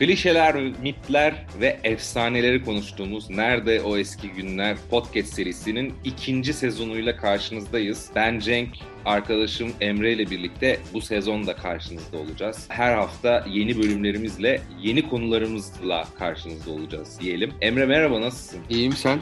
Klişeler, mitler ve efsaneleri konuştuğumuz Nerede O Eski Günler podcast serisinin ikinci sezonuyla karşınızdayız. Ben Cenk, arkadaşım Emre ile birlikte bu sezon da karşınızda olacağız. Her hafta yeni bölümlerimizle, yeni konularımızla karşınızda olacağız diyelim. Emre merhaba nasılsın? İyiyim sen?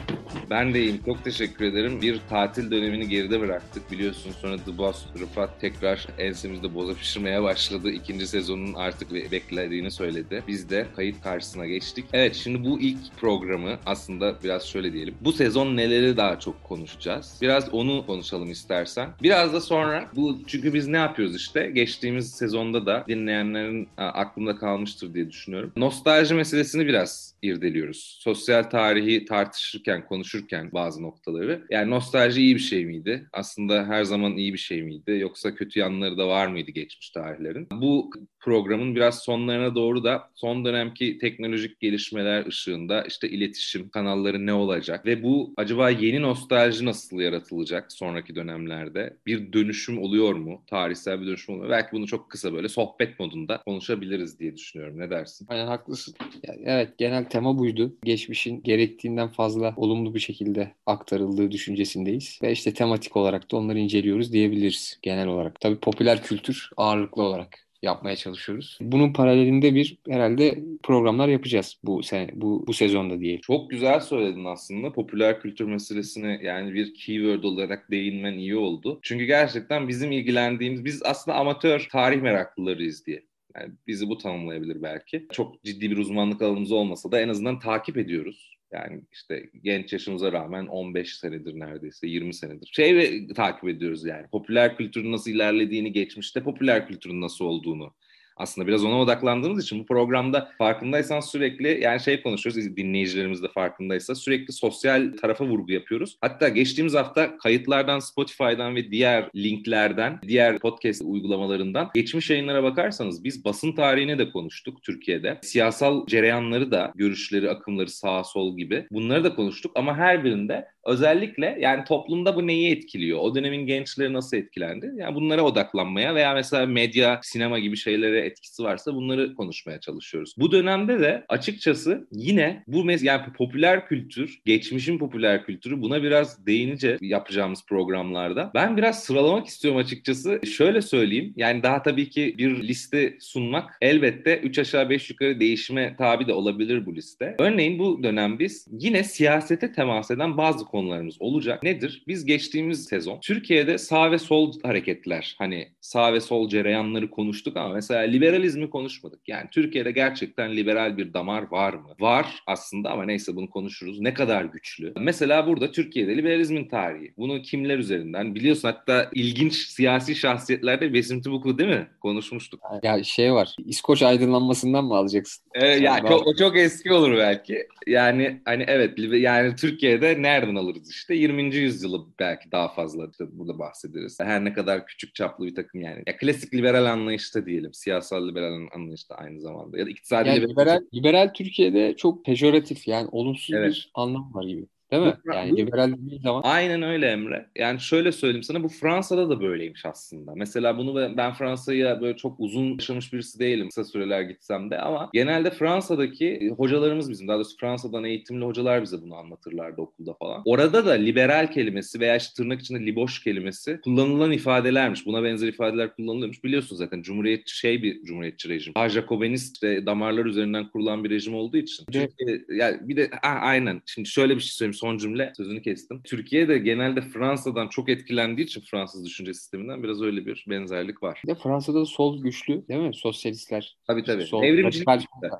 Ben de iyiyim. Çok teşekkür ederim. Bir tatil dönemini geride bıraktık biliyorsun. Sonra The Boss Rıfat tekrar ensemizde boza pişirmeye başladı. İkinci sezonun artık beklediğini söyledi. Biz de kayıt karşısına geçtik. Evet şimdi bu ilk programı aslında biraz şöyle diyelim. Bu sezon neleri daha çok konuşacağız? Biraz onu konuşalım istersen. Biraz da sonra bu çünkü biz ne yapıyoruz işte geçtiğimiz sezonda da dinleyenlerin aklında kalmıştır diye düşünüyorum. Nostalji meselesini biraz irdeliyoruz. Sosyal tarihi tartışırken, konuşurken bazı noktaları. Yani nostalji iyi bir şey miydi? Aslında her zaman iyi bir şey miydi? Yoksa kötü yanları da var mıydı geçmiş tarihlerin? Bu programın biraz sonlarına doğru da son dönemki teknolojik gelişmeler ışığında işte iletişim kanalları ne olacak ve bu acaba yeni nostalji nasıl yaratılacak sonraki dönemlerde? Bir dönüşüm oluyor mu? Tarihsel bir dönüşüm oluyor? Belki bunu çok kısa böyle sohbet modunda konuşabiliriz diye düşünüyorum. Ne dersin? Aynen haklısın. Yani evet genel tema buydu. Geçmişin gerektiğinden fazla olumlu bir şekilde aktarıldığı düşüncesindeyiz. Ve işte tematik olarak da onları inceliyoruz diyebiliriz genel olarak. Tabii popüler kültür ağırlıklı olarak yapmaya çalışıyoruz. Bunun paralelinde bir herhalde programlar yapacağız bu sene, bu bu sezonda diye. Çok güzel söyledin aslında. Popüler kültür meselesine yani bir keyword olarak değinmen iyi oldu. Çünkü gerçekten bizim ilgilendiğimiz biz aslında amatör tarih meraklılarıyız diye. Yani bizi bu tanımlayabilir belki. Çok ciddi bir uzmanlık alanımız olmasa da en azından takip ediyoruz. Yani işte genç yaşımıza rağmen 15 senedir neredeyse 20 senedir. Şey takip ediyoruz yani. Popüler kültürün nasıl ilerlediğini, geçmişte popüler kültürün nasıl olduğunu aslında biraz ona odaklandığımız için bu programda farkındaysan sürekli yani şey konuşuyoruz dinleyicilerimiz de farkındaysa sürekli sosyal tarafa vurgu yapıyoruz. Hatta geçtiğimiz hafta kayıtlardan Spotify'dan ve diğer linklerden, diğer podcast uygulamalarından geçmiş yayınlara bakarsanız biz basın tarihine de konuştuk Türkiye'de. Siyasal cereyanları da, görüşleri, akımları sağ sol gibi bunları da konuştuk ama her birinde özellikle yani toplumda bu neyi etkiliyor? O dönemin gençleri nasıl etkilendi? Yani bunlara odaklanmaya veya mesela medya, sinema gibi şeylere etkisi varsa bunları konuşmaya çalışıyoruz. Bu dönemde de açıkçası yine bu mes yani popüler kültür, geçmişin popüler kültürü buna biraz değinice yapacağımız programlarda ben biraz sıralamak istiyorum açıkçası. Şöyle söyleyeyim. Yani daha tabii ki bir liste sunmak elbette 3 aşağı 5 yukarı değişime tabi de olabilir bu liste. Örneğin bu dönem biz yine siyasete temas eden bazı konularımız olacak. Nedir? Biz geçtiğimiz sezon Türkiye'de sağ ve sol hareketler hani sağ ve sol cereyanları konuştuk ama mesela liberalizmi konuşmadık. Yani Türkiye'de gerçekten liberal bir damar var mı? Var aslında ama neyse bunu konuşuruz. Ne kadar güçlü? Mesela burada Türkiye'de liberalizmin tarihi. Bunu kimler üzerinden? Biliyorsun hatta ilginç siyasi şahsiyetlerde Besim Tibuklu değil mi? Konuşmuştuk. Ya şey var. İskoç aydınlanmasından mı alacaksın? Ee, ya çok, o çok eski olur belki. Yani hani evet yani Türkiye'de nereden alırız işte? 20. yüzyılı belki daha fazla işte burada bahsederiz. Her ne kadar küçük çaplı bir takım yani. Ya klasik liberal anlayışta diyelim. Siyasal liberal anlayışta aynı zamanda. Ya da iktisadi yani liberal, liberal Türkiye'de çok pejoratif yani olumsuz evet. bir anlam var gibi. Değil mi? Bu, yani bu, liberal dediğin zaman. Aynen öyle Emre. Yani şöyle söyleyeyim sana bu Fransa'da da böyleymiş aslında. Mesela bunu ben Fransa'ya böyle çok uzun yaşamış birisi değilim kısa süreler gitsem de ama genelde Fransa'daki hocalarımız bizim daha doğrusu Fransa'dan eğitimli hocalar bize bunu anlatırlardı okulda falan. Orada da liberal kelimesi veya işte tırnak içinde liboş kelimesi kullanılan ifadelermiş. Buna benzer ifadeler kullanılıyormuş. Biliyorsun zaten cumhuriyetçi şey bir cumhuriyetçi rejim. Ha Jacobinist işte damarlar üzerinden kurulan bir rejim olduğu için. Çünkü yani bir de ha, aynen. Şimdi şöyle bir şey söyleyeyim son cümle sözünü kestim. Türkiye de genelde Fransa'dan çok etkilendiği için Fransız düşünce sisteminden biraz öyle bir benzerlik var. De Fransa'da sol güçlü değil mi? Sosyalistler. Tabii tabii. Sol, devrimcilik.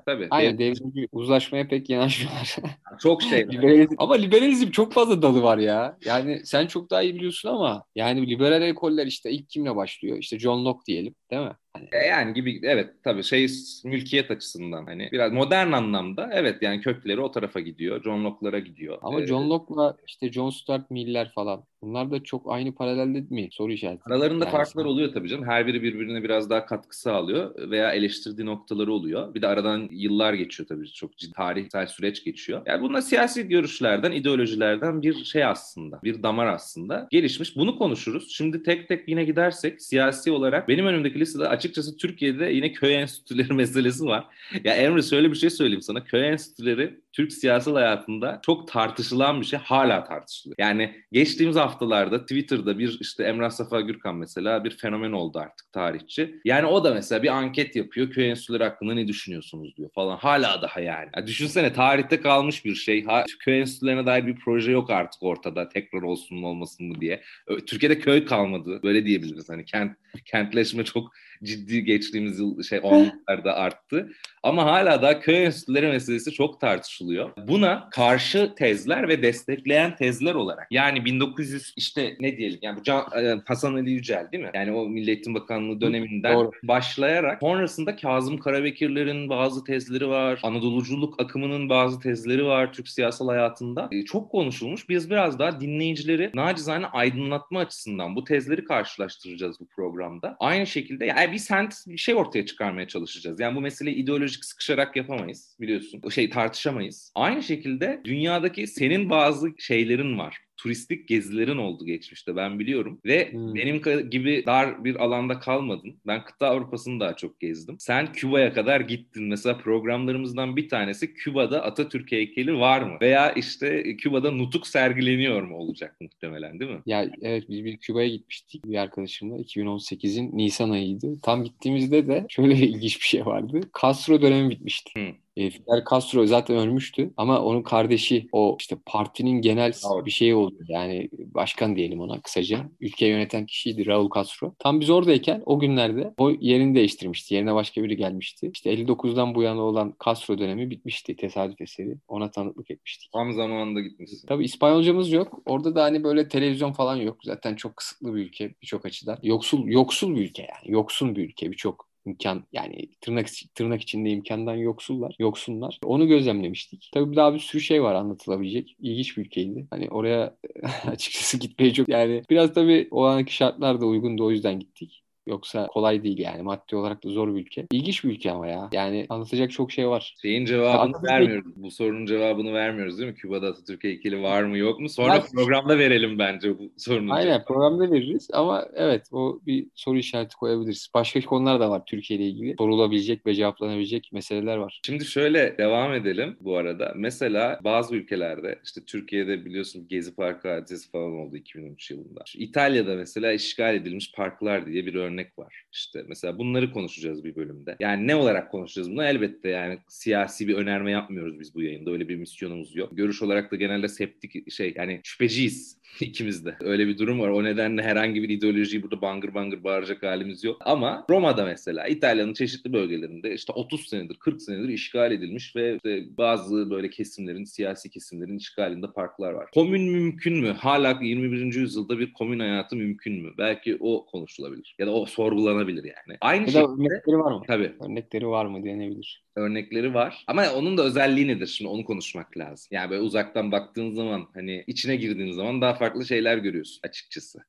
Tabii. Aynen devrimci. Uzlaşmaya pek yanaşmıyorlar. çok şey. liberalizm. Ama liberalizm çok fazla dalı var ya. Yani sen çok daha iyi biliyorsun ama yani liberal ekoller işte ilk kimle başlıyor? İşte John Locke diyelim değil mi? Hani... Yani gibi evet tabii şey mülkiyet açısından hani biraz modern anlamda evet yani kökleri o tarafa gidiyor. John Locke'lara gidiyor. Ama John Locke'la işte John Stuart Mill'ler falan bunlar da çok aynı paralelde mi? Soru işareti. Aralarında yani farklar oluyor tabii canım. Her biri birbirine biraz daha katkı sağlıyor veya eleştirdiği noktaları oluyor. Bir de aradan yıllar geçiyor tabii. Çok ciddi tarihsel süreç geçiyor. Yani bunlar siyasi görüşlerden, ideolojilerden bir şey aslında. Bir damar aslında gelişmiş. Bunu konuşuruz. Şimdi tek tek yine gidersek siyasi olarak benim önümdeki listede açık açıkçası Türkiye'de yine köy enstitüleri meselesi var. Ya Emre şöyle bir şey söyleyeyim sana. Köy enstitüleri Türk siyasal hayatında çok tartışılan bir şey. Hala tartışılıyor. Yani geçtiğimiz haftalarda Twitter'da bir işte Emrah Safa Gürkan mesela bir fenomen oldu artık tarihçi. Yani o da mesela bir anket yapıyor. Köy enstitüleri hakkında ne düşünüyorsunuz diyor falan. Hala daha yani. Ya düşünsene tarihte kalmış bir şey. Ha, köy enstitülerine dair bir proje yok artık ortada. Tekrar olsun mu olmasın mı diye. Türkiye'de köy kalmadı. Böyle diyebiliriz. Hani kent kentleşme çok ciddi geçtiğimiz yıl şey onlarda arttı. Ama hala da köy enstitüleri meselesi çok tartışılıyor. Buna karşı tezler ve destekleyen tezler olarak yani 1900 işte ne diyelim yani bu Can, e, Hasan Ali Yücel değil mi? Yani o Milli Eğitim Bakanlığı döneminden Doğru. başlayarak sonrasında Kazım Karabekirlerin bazı tezleri var. Anadoluculuk akımının bazı tezleri var Türk siyasal hayatında. E, çok konuşulmuş. Biz biraz daha dinleyicileri nacizane aydınlatma açısından bu tezleri karşılaştıracağız bu programda. Aynı şekilde yani bir sent bir şey ortaya çıkarmaya çalışacağız. Yani bu meseleyi ideolojik sıkışarak yapamayız biliyorsun. Şey tartışamayız. Aynı şekilde dünyadaki senin bazı şeylerin var turistik gezilerin oldu geçmişte ben biliyorum. Ve hmm. benim gibi dar bir alanda kalmadın. Ben kıta Avrupa'sını daha çok gezdim. Sen Küba'ya kadar gittin. Mesela programlarımızdan bir tanesi Küba'da Atatürk heykeli var mı? Veya işte Küba'da nutuk sergileniyor mu olacak muhtemelen değil mi? Ya evet biz bir Küba'ya gitmiştik bir arkadaşımla. 2018'in Nisan ayıydı. Tam gittiğimizde de şöyle ilginç bir şey vardı. Castro dönemi bitmişti. Hmm. E, Fidel Castro zaten ölmüştü ama onun kardeşi o işte partinin genel evet. bir şeyi oldu. Yani başkan diyelim ona kısaca. Ülkeyi yöneten kişiydi Raul Castro. Tam biz oradayken o günlerde o yerini değiştirmişti. Yerine başka biri gelmişti. İşte 59'dan bu yana olan Castro dönemi bitmişti tesadüf eseri. Ona tanıklık etmiştik. Tam zamanında gitmişsin. Tabii İspanyolcamız yok. Orada da hani böyle televizyon falan yok. Zaten çok kısıtlı bir ülke birçok açıdan. Yoksul yoksul bir ülke yani. Yoksun bir ülke birçok imkan yani tırnak tırnak içinde imkandan yoksullar, yoksunlar. Onu gözlemlemiştik. Tabii daha bir sürü şey var anlatılabilecek. İlginç bir ülkeydi. Hani oraya açıkçası gitmeye çok yani biraz tabii o anki şartlar da uygundu o yüzden gittik. Yoksa kolay değil yani. Maddi olarak da zor bir ülke. İlginç bir ülke ama ya. Yani anlatacak çok şey var. Şeyin cevabını Atatürk vermiyoruz. Bu sorunun cevabını vermiyoruz değil mi? Küba'da Atatürk heykeli var mı yok mu? Sonra ya, programda verelim bence bu sorunun Aynen cevabını. programda veririz ama evet o bir soru işareti koyabiliriz. Başka konular da var Türkiye ile ilgili. Sorulabilecek ve cevaplanabilecek meseleler var. Şimdi şöyle devam edelim bu arada. Mesela bazı ülkelerde işte Türkiye'de biliyorsun Gezi Parkı hadisesi falan oldu 2013 yılında. Şu İtalya'da mesela işgal edilmiş parklar diye bir örnek örnek var. İşte mesela bunları konuşacağız bir bölümde. Yani ne olarak konuşacağız bunu? Elbette yani siyasi bir önerme yapmıyoruz biz bu yayında. Öyle bir misyonumuz yok. Görüş olarak da genelde septik şey yani şüpheciyiz ikimiz de. Öyle bir durum var. O nedenle herhangi bir ideolojiyi burada bangır bangır bağıracak halimiz yok. Ama Roma'da mesela İtalya'nın çeşitli bölgelerinde işte 30 senedir 40 senedir işgal edilmiş ve işte bazı böyle kesimlerin siyasi kesimlerin işgalinde parklar var. Komün mümkün mü? Hala 21. yüzyılda bir komün hayatı mümkün mü? Belki o konuşulabilir. Ya da o sorgulanabilir yani. Aynı ya şekilde örnekleri var mı? Tabii. Örnekleri var mı denebilir. Örnekleri var. Ama onun da özelliği nedir? Şimdi onu konuşmak lazım. Yani böyle uzaktan baktığın zaman hani içine girdiğin zaman daha farklı şeyler görüyorsun açıkçası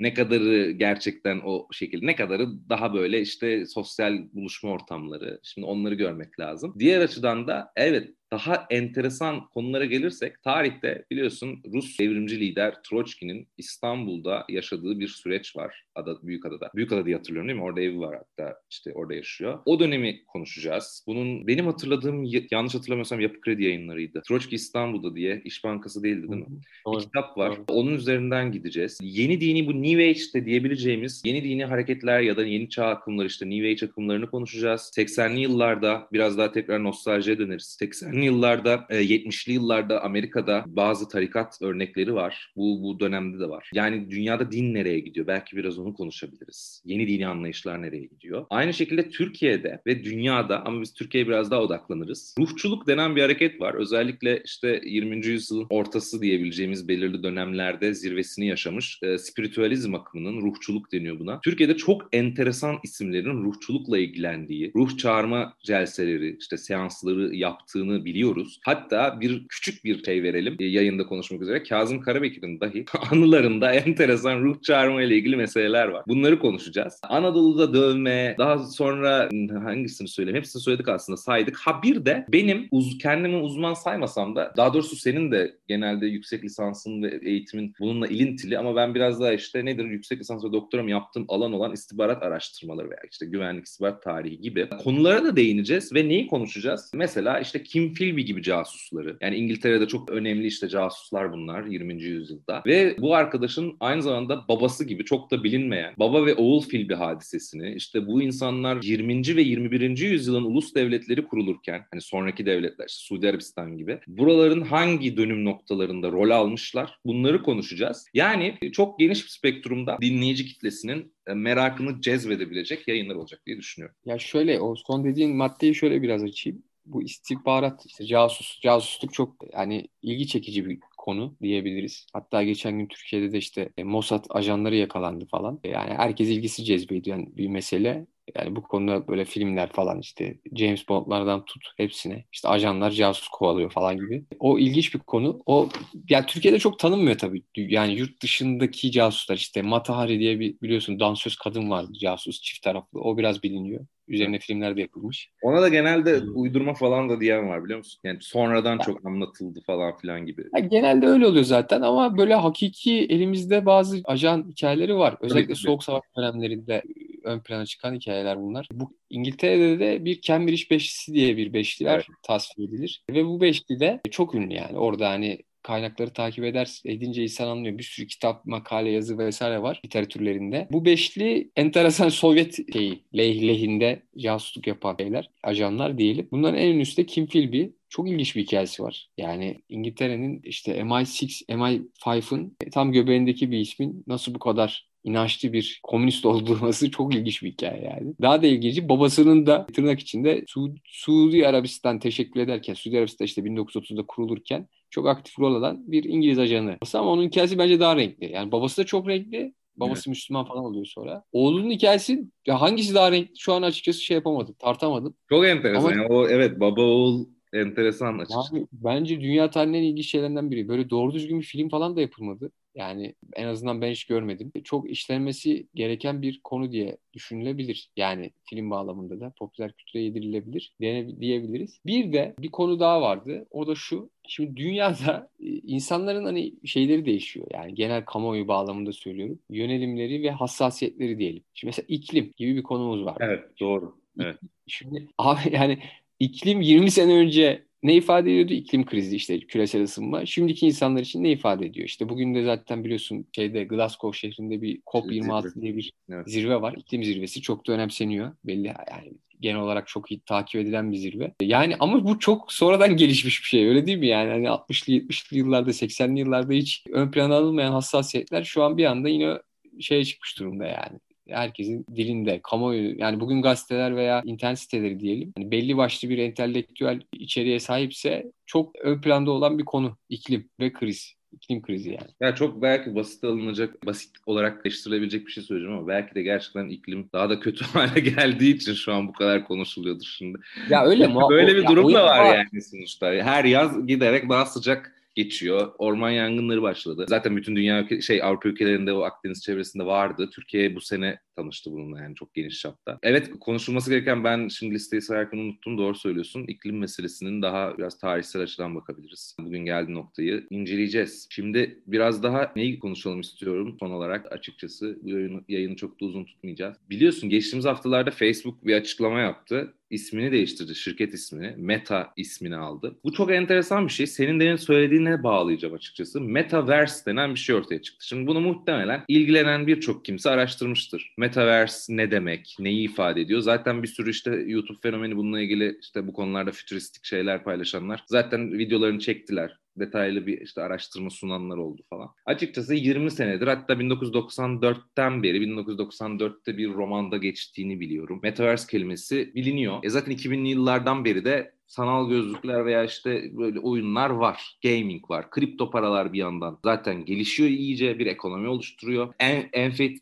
ne kadarı gerçekten o şekilde, ne kadarı daha böyle işte sosyal buluşma ortamları. Şimdi onları görmek lazım. Diğer açıdan da evet daha enteresan konulara gelirsek tarihte biliyorsun Rus devrimci lider Troçki'nin İstanbul'da yaşadığı bir süreç var. Ada, Büyükada'da. Büyükada diye hatırlıyorum değil mi? Orada evi var hatta işte orada yaşıyor. O dönemi konuşacağız. Bunun benim hatırladığım yanlış hatırlamıyorsam Yapı Kredi yayınlarıydı. Troçki İstanbul'da diye İş Bankası değildi değil mi? Doğru. Bir kitap var. Doğru. Onun üzerinden gideceğiz. Yeni dini bu New Age'de diyebileceğimiz yeni dini hareketler ya da yeni çağ akımları işte New Age akımlarını konuşacağız. 80'li yıllarda biraz daha tekrar nostaljiye döneriz. 80'li 80'li yıllarda, 70'li e, yıllarda Amerika'da bazı tarikat örnekleri var. Bu, bu dönemde de var. Yani dünyada din nereye gidiyor? Belki biraz onu konuşabiliriz. Yeni dini anlayışlar nereye gidiyor? Aynı şekilde Türkiye'de ve dünyada ama biz Türkiye'ye biraz daha odaklanırız. Ruhçuluk denen bir hareket var. Özellikle işte 20. yüzyılın ortası diyebileceğimiz belirli dönemlerde zirvesini yaşamış e, spiritüalizm akımının ruhçuluk deniyor buna. Türkiye'de çok enteresan isimlerin ruhçulukla ilgilendiği, ruh çağırma celseleri, işte seansları yaptığını biliyoruz. Hatta bir küçük bir şey verelim e, yayında konuşmak üzere. Kazım Karabekir'in dahi anılarında enteresan ruh çağırma ile ilgili meseleler var. Bunları konuşacağız. Anadolu'da dövme, daha sonra hangisini söyleyeyim? Hepsini söyledik aslında saydık. Ha bir de benim uz kendimi uzman saymasam da daha doğrusu senin de genelde yüksek lisansın ve eğitimin bununla ilintili ama ben biraz daha işte nedir yüksek lisans ve doktoram yaptığım alan olan istihbarat araştırmaları veya işte güvenlik istihbarat tarihi gibi konulara da değineceğiz ve neyi konuşacağız? Mesela işte Kim Philby gibi casusları. Yani İngiltere'de çok önemli işte casuslar bunlar 20. yüzyılda. Ve bu arkadaşın aynı zamanda babası gibi çok da bilinmeyen baba ve oğul Philby hadisesini işte bu insanlar 20. ve 21. yüzyılın ulus devletleri kurulurken hani sonraki devletler işte Suudi Arabistan gibi buraların hangi dönüm noktalarında rol almışlar bunları konuşacağız. Yani çok geniş bir spektrumda dinleyici kitlesinin e, merakını cezbedebilecek yayınlar olacak diye düşünüyorum. Ya şöyle o son dediğin maddeyi şöyle biraz açayım. Bu istihbarat, işte casus, casusluk çok yani ilgi çekici bir konu diyebiliriz. Hatta geçen gün Türkiye'de de işte e, Mossad ajanları yakalandı falan. Yani herkes ilgisi cezbediyor bir mesele. Yani bu konuda böyle filmler falan işte James Bond'lardan tut hepsine işte ajanlar casus kovalıyor falan gibi. O ilginç bir konu. O yani Türkiye'de çok tanınmıyor tabii. Yani yurt dışındaki casuslar işte Mata Hari diye bir biliyorsun dansöz kadın vardı casus çift taraflı. O biraz biliniyor. Üzerine filmler de yapılmış. Ona da genelde uydurma falan da diyen var biliyor musun? Yani sonradan çok anlatıldı falan filan gibi. Ya genelde öyle oluyor zaten ama böyle hakiki elimizde bazı ajan hikayeleri var. Özellikle Soğuk Savaş dönemlerinde ön plana çıkan hikayeler bunlar. Bu İngiltere'de de bir Cambridge Beşlisi diye bir beşli var evet. tasvir edilir. Ve bu beşli de çok ünlü yani. Orada hani kaynakları takip eder edince insan anlıyor. Bir sürü kitap, makale, yazı vesaire var literatürlerinde. Bu beşli enteresan Sovyet şeyi leh, lehinde casusluk yapan şeyler, ajanlar diyelim. Bunların en üstte Kim Philby. Çok ilginç bir hikayesi var. Yani İngiltere'nin işte MI6, MI5'ın tam göbeğindeki bir ismin nasıl bu kadar inançlı bir komünist olması çok ilginç bir hikaye yani. Daha da ilginci babasının da tırnak içinde Su Suudi Arabistan teşekkür ederken, Suudi Arabistan işte 1930'da kurulurken çok aktif rol alan bir İngiliz ajanı. Ama onun hikayesi bence daha renkli. Yani babası da çok renkli. Babası evet. Müslüman falan oluyor sonra. Oğlunun hikayesi ya hangisi daha renkli şu an açıkçası şey yapamadım. Tartamadım. Çok enteresan. Ama, yani o evet baba oğul enteresan açıkçası. Yani bence dünya tarihinin ilginç şeylerinden biri. Böyle doğru düzgün bir film falan da yapılmadı. Yani en azından ben hiç görmedim. Çok işlenmesi gereken bir konu diye düşünülebilir. Yani film bağlamında da popüler kültüre yedirilebilir diyebiliriz. Bir de bir konu daha vardı. O da şu. Şimdi dünyada e, insanların hani şeyleri değişiyor. Yani genel kamuoyu bağlamında söylüyorum. Yönelimleri ve hassasiyetleri diyelim. Şimdi mesela iklim gibi bir konumuz var. Evet doğru. Evet. Şimdi abi yani iklim 20 sene önce ne ifade ediyordu? İklim krizi işte küresel ısınma. Şimdiki insanlar için ne ifade ediyor? İşte bugün de zaten biliyorsun şeyde Glasgow şehrinde bir COP26 diye bir evet. zirve var. İklim zirvesi çok da önemseniyor. Belli yani genel olarak çok iyi takip edilen bir zirve. Yani ama bu çok sonradan gelişmiş bir şey öyle değil mi yani? Hani 60'lı 70'li yıllarda 80'li yıllarda hiç ön plana alınmayan hassasiyetler şu an bir anda yine şeye çıkmış durumda yani herkesin dilinde, kamuoyu yani bugün gazeteler veya internet siteleri diyelim yani belli başlı bir entelektüel içeriğe sahipse çok ön planda olan bir konu iklim ve kriz iklim krizi yani. Ya çok belki basit alınacak, basit olarak değiştirilebilecek bir şey söyleyeceğim ama belki de gerçekten iklim daha da kötü hale geldiği için şu an bu kadar konuşuluyordur şimdi. Ya öyle mi? Böyle bir durum da var yani sonuçta. Her yaz giderek daha sıcak geçiyor. Orman yangınları başladı. Zaten bütün dünya şey Avrupa ülkelerinde o Akdeniz çevresinde vardı. Türkiye bu sene tanıştı bununla yani çok geniş çapta. Evet konuşulması gereken ben şimdi listeyi sayarken unuttum doğru söylüyorsun. İklim meselesinin daha biraz tarihsel açıdan bakabiliriz. Bugün geldiği noktayı inceleyeceğiz. Şimdi biraz daha neyi konuşalım istiyorum son olarak açıkçası. Bu yayını, yayını çok da uzun tutmayacağız. Biliyorsun geçtiğimiz haftalarda Facebook bir açıklama yaptı ismini değiştirdi, şirket ismini. Meta ismini aldı. Bu çok enteresan bir şey. Senin demin söylediğine bağlayacağım açıkçası. Metaverse denen bir şey ortaya çıktı. Şimdi bunu muhtemelen ilgilenen birçok kimse araştırmıştır. Metaverse ne demek, neyi ifade ediyor? Zaten bir sürü işte YouTube fenomeni bununla ilgili işte bu konularda fütüristik şeyler paylaşanlar zaten videolarını çektiler detaylı bir işte araştırma sunanlar oldu falan. Açıkçası 20 senedir hatta 1994'ten beri 1994'te bir romanda geçtiğini biliyorum. Metaverse kelimesi biliniyor. E zaten 2000'li yıllardan beri de sanal gözlükler veya işte böyle oyunlar var. Gaming var. Kripto paralar bir yandan zaten gelişiyor iyice bir ekonomi oluşturuyor.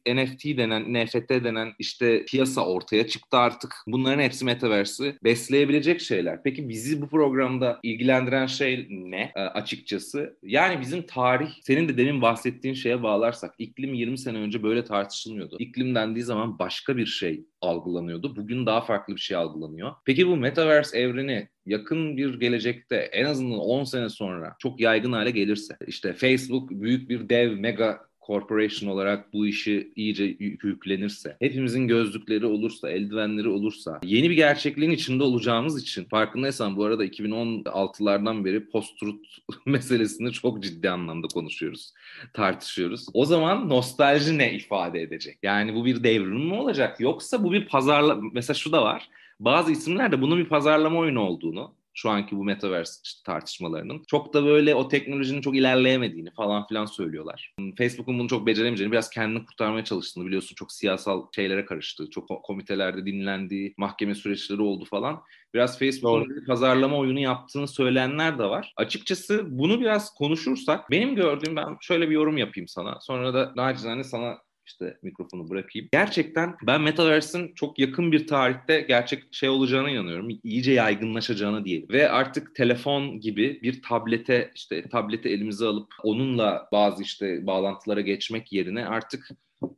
NFT denen, NFT denen işte piyasa ortaya çıktı artık. Bunların hepsi metaverse'i besleyebilecek şeyler. Peki bizi bu programda ilgilendiren şey ne e, açıkçası? Yani bizim tarih, senin de demin bahsettiğin şeye bağlarsak iklim 20 sene önce böyle tartışılmıyordu. İklim dendiği zaman başka bir şey algılanıyordu. Bugün daha farklı bir şey algılanıyor. Peki bu metaverse evreni yakın bir gelecekte en azından 10 sene sonra çok yaygın hale gelirse işte Facebook büyük bir dev mega corporation olarak bu işi iyice yüklenirse, hepimizin gözlükleri olursa, eldivenleri olursa, yeni bir gerçekliğin içinde olacağımız için farkındaysan bu arada 2016'lardan beri post-truth meselesini çok ciddi anlamda konuşuyoruz, tartışıyoruz. O zaman nostalji ne ifade edecek? Yani bu bir devrim mi olacak yoksa bu bir pazarla mesela şu da var. Bazı isimler de bunun bir pazarlama oyunu olduğunu şu anki bu metaverse tartışmalarının. Çok da böyle o teknolojinin çok ilerleyemediğini falan filan söylüyorlar. Facebook'un bunu çok beceremeyeceğini, biraz kendini kurtarmaya çalıştığını biliyorsun. Çok siyasal şeylere karıştı. Çok komitelerde dinlendiği, mahkeme süreçleri oldu falan. Biraz Facebook'un bir pazarlama oyunu yaptığını söyleyenler de var. Açıkçası bunu biraz konuşursak benim gördüğüm ben şöyle bir yorum yapayım sana. Sonra da nacizane sana işte mikrofonu bırakayım. Gerçekten ben Metaverse'in çok yakın bir tarihte gerçek şey olacağına inanıyorum. İyice yaygınlaşacağına diyelim. Ve artık telefon gibi bir tablete işte tableti elimize alıp onunla bazı işte bağlantılara geçmek yerine artık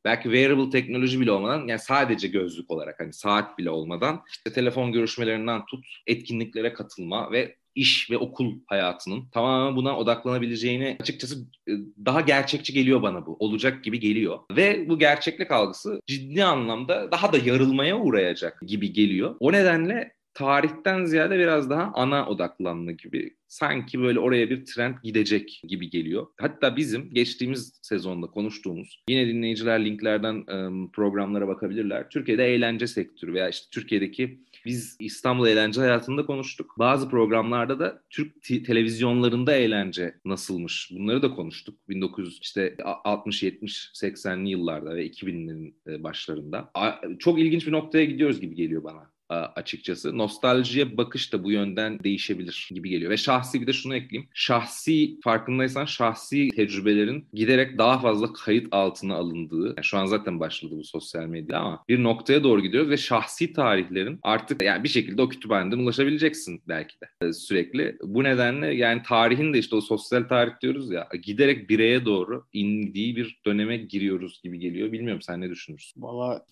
belki wearable teknoloji bile olmadan yani sadece gözlük olarak hani saat bile olmadan işte telefon görüşmelerinden tut etkinliklere katılma ve iş ve okul hayatının tamamen buna odaklanabileceğini açıkçası e, daha gerçekçi geliyor bana bu. Olacak gibi geliyor. Ve bu gerçeklik algısı ciddi anlamda daha da yarılmaya uğrayacak gibi geliyor. O nedenle tarihten ziyade biraz daha ana odaklanma gibi. Sanki böyle oraya bir trend gidecek gibi geliyor. Hatta bizim geçtiğimiz sezonda konuştuğumuz, yine dinleyiciler linklerden programlara bakabilirler. Türkiye'de eğlence sektörü veya işte Türkiye'deki biz İstanbul eğlence hayatında konuştuk. Bazı programlarda da Türk televizyonlarında eğlence nasılmış bunları da konuştuk. 1900 işte 60 70 80'li yıllarda ve 2000'lerin e, başlarında. Çok ilginç bir noktaya gidiyoruz gibi geliyor bana açıkçası. Nostaljiye bakış da bu yönden değişebilir gibi geliyor. Ve şahsi bir de şunu ekleyeyim. Şahsi farkındaysan şahsi tecrübelerin giderek daha fazla kayıt altına alındığı, yani şu an zaten başladı bu sosyal medya ama bir noktaya doğru gidiyoruz ve şahsi tarihlerin artık yani bir şekilde o kütüphaneden ulaşabileceksin belki de e, sürekli. Bu nedenle yani tarihin de işte o sosyal tarih diyoruz ya giderek bireye doğru indiği bir döneme giriyoruz gibi geliyor. Bilmiyorum sen ne düşünürsün? Valla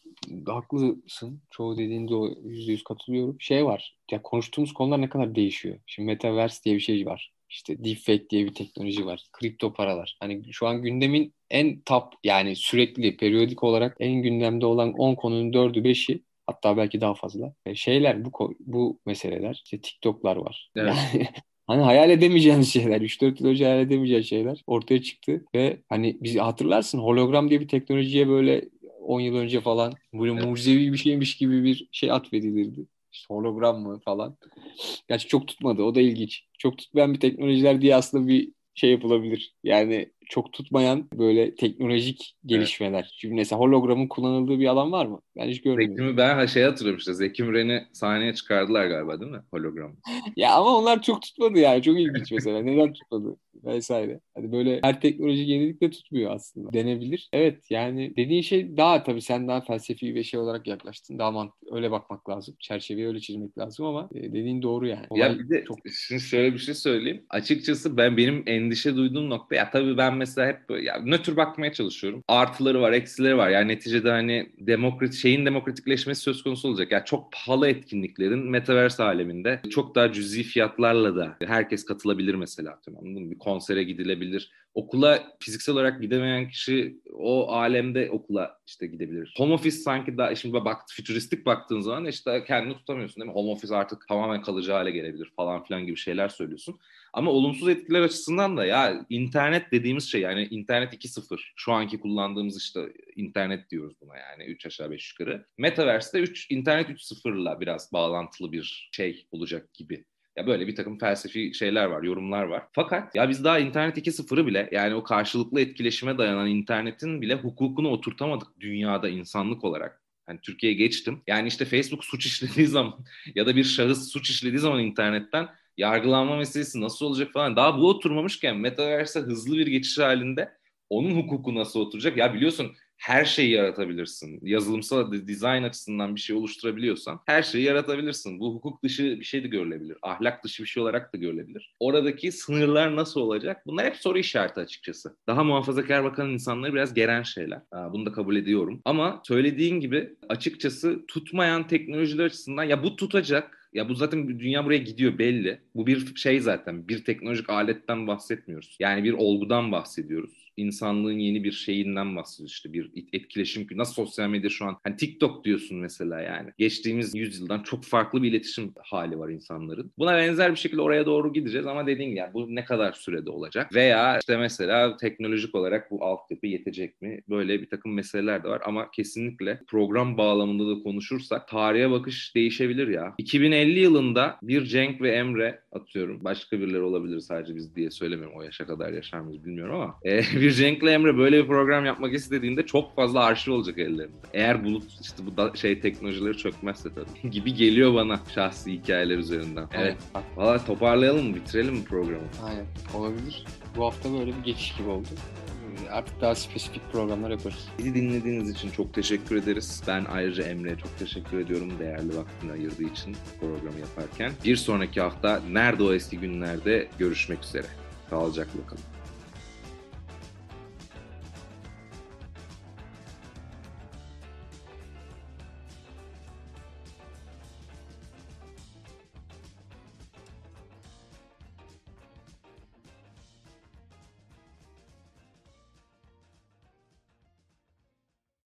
haklısın. Çoğu dediğinde o %100 katılıyorum. Şey var. Ya konuştuğumuz konular ne kadar değişiyor. Şimdi Metaverse diye bir şey var. İşte deepfake diye bir teknoloji var. Kripto paralar. Hani şu an gündemin en top yani sürekli periyodik olarak en gündemde olan 10 konunun 4'ü 5'i hatta belki daha fazla. E, şeyler bu bu meseleler. İşte TikTok'lar var. Evet. Yani Hani hayal edemeyeceğiniz şeyler, 3-4 yıl önce hayal edemeyeceğiniz şeyler ortaya çıktı ve hani biz hatırlarsın hologram diye bir teknolojiye böyle 10 yıl önce falan böyle evet. mucizevi bir şeymiş gibi bir şey atfedilirdi. İşte hologram mı falan. Gerçi çok tutmadı. O da ilginç. Çok tutmayan bir teknolojiler diye aslında bir şey yapılabilir. Yani çok tutmayan böyle teknolojik gelişmeler. Evet. Şimdi mesela hologramın kullanıldığı bir alan var mı? Ben hiç görmedim. Zeki ben şey hatırlıyorum işte Zeki Müren'i sahneye çıkardılar galiba değil mi hologram? ya ama onlar çok tutmadı yani. Çok ilginç mesela. Neden tutmadı? Vesaire. Hani böyle her teknoloji yenilikle tutmuyor aslında. Denebilir. Evet yani dediğin şey daha tabii sen daha felsefi bir şey olarak yaklaştın. Daha mantıklı. Öyle bakmak lazım. Çerçeveyi öyle çizmek lazım ama e, dediğin doğru yani. Olay ya bir de çok... şimdi şöyle bir şey söyleyeyim. Açıkçası ben benim endişe duyduğum nokta ya tabii ben mesela hep böyle, ya nötr bakmaya çalışıyorum. Artıları var, eksileri var. Yani neticede hani demokrat şeyin demokratikleşmesi söz konusu olacak. Yani çok pahalı etkinliklerin metaverse aleminde çok daha cüzi fiyatlarla da herkes katılabilir mesela. Tamam? Bir konsere gidilebilir. Okula fiziksel olarak gidemeyen kişi o alemde okula işte gidebilir. Home office sanki daha şimdi bak fütüristik baktığın zaman işte kendini tutamıyorsun değil mi? Home office artık tamamen kalıcı hale gelebilir falan filan gibi şeyler söylüyorsun. Ama olumsuz etkiler açısından da ya internet dediğimiz şey yani internet 2.0 şu anki kullandığımız işte internet diyoruz buna yani 3 aşağı 5 yukarı. Metaverse'de 3 internet 3.0'la biraz bağlantılı bir şey olacak gibi ya böyle bir takım felsefi şeyler var, yorumlar var. Fakat ya biz daha internet 2.0'ı bile yani o karşılıklı etkileşime dayanan internetin bile hukukunu oturtamadık dünyada insanlık olarak. Hani Türkiye'ye geçtim. Yani işte Facebook suç işlediği zaman ya da bir şahıs suç işlediği zaman internetten yargılanma meselesi nasıl olacak falan. Daha bu oturmamışken Metaverse'e hızlı bir geçiş halinde onun hukuku nasıl oturacak? Ya biliyorsun her şeyi yaratabilirsin. Yazılımsal dizayn açısından bir şey oluşturabiliyorsan her şeyi yaratabilirsin. Bu hukuk dışı bir şey de görülebilir. Ahlak dışı bir şey olarak da görülebilir. Oradaki sınırlar nasıl olacak? Bunlar hep soru işareti açıkçası. Daha muhafazakar bakan insanları biraz geren şeyler. Bunu da kabul ediyorum. Ama söylediğin gibi açıkçası tutmayan teknolojiler açısından ya bu tutacak ya bu zaten dünya buraya gidiyor belli. Bu bir şey zaten. Bir teknolojik aletten bahsetmiyoruz. Yani bir olgudan bahsediyoruz. İnsanlığın yeni bir şeyinden bahsediyoruz işte bir etkileşim. Nasıl sosyal medya şu an? Hani TikTok diyorsun mesela yani. Geçtiğimiz yüzyıldan çok farklı bir iletişim hali var insanların. Buna benzer bir şekilde oraya doğru gideceğiz ama dediğim gibi yani bu ne kadar sürede olacak? Veya işte mesela teknolojik olarak bu altyapı yetecek mi? Böyle bir takım meseleler de var ama kesinlikle program bağlamında da konuşursak tarihe bakış değişebilir ya. 2050 2050 yılında bir Cenk ve Emre atıyorum. Başka birileri olabilir sadece biz diye söylemiyorum. O yaşa kadar yaşar mıyız bilmiyorum ama. E, bir Cenk ile Emre böyle bir program yapmak istediğinde çok fazla arşiv olacak ellerinde. Eğer bulut işte bu da, şey teknolojileri çökmezse tabii. gibi geliyor bana şahsi hikayeler üzerinden. Evet. evet. Valla toparlayalım mı? Bitirelim mi programı? Aynen. Olabilir. Bu hafta böyle bir geçiş gibi oldu artık daha spesifik programlar yaparız. Bizi dinlediğiniz için çok teşekkür ederiz. Ben ayrıca Emre'ye çok teşekkür ediyorum değerli vaktini ayırdığı için programı yaparken. Bir sonraki hafta Nerede o eski günlerde görüşmek üzere. Sağlıcakla kalın.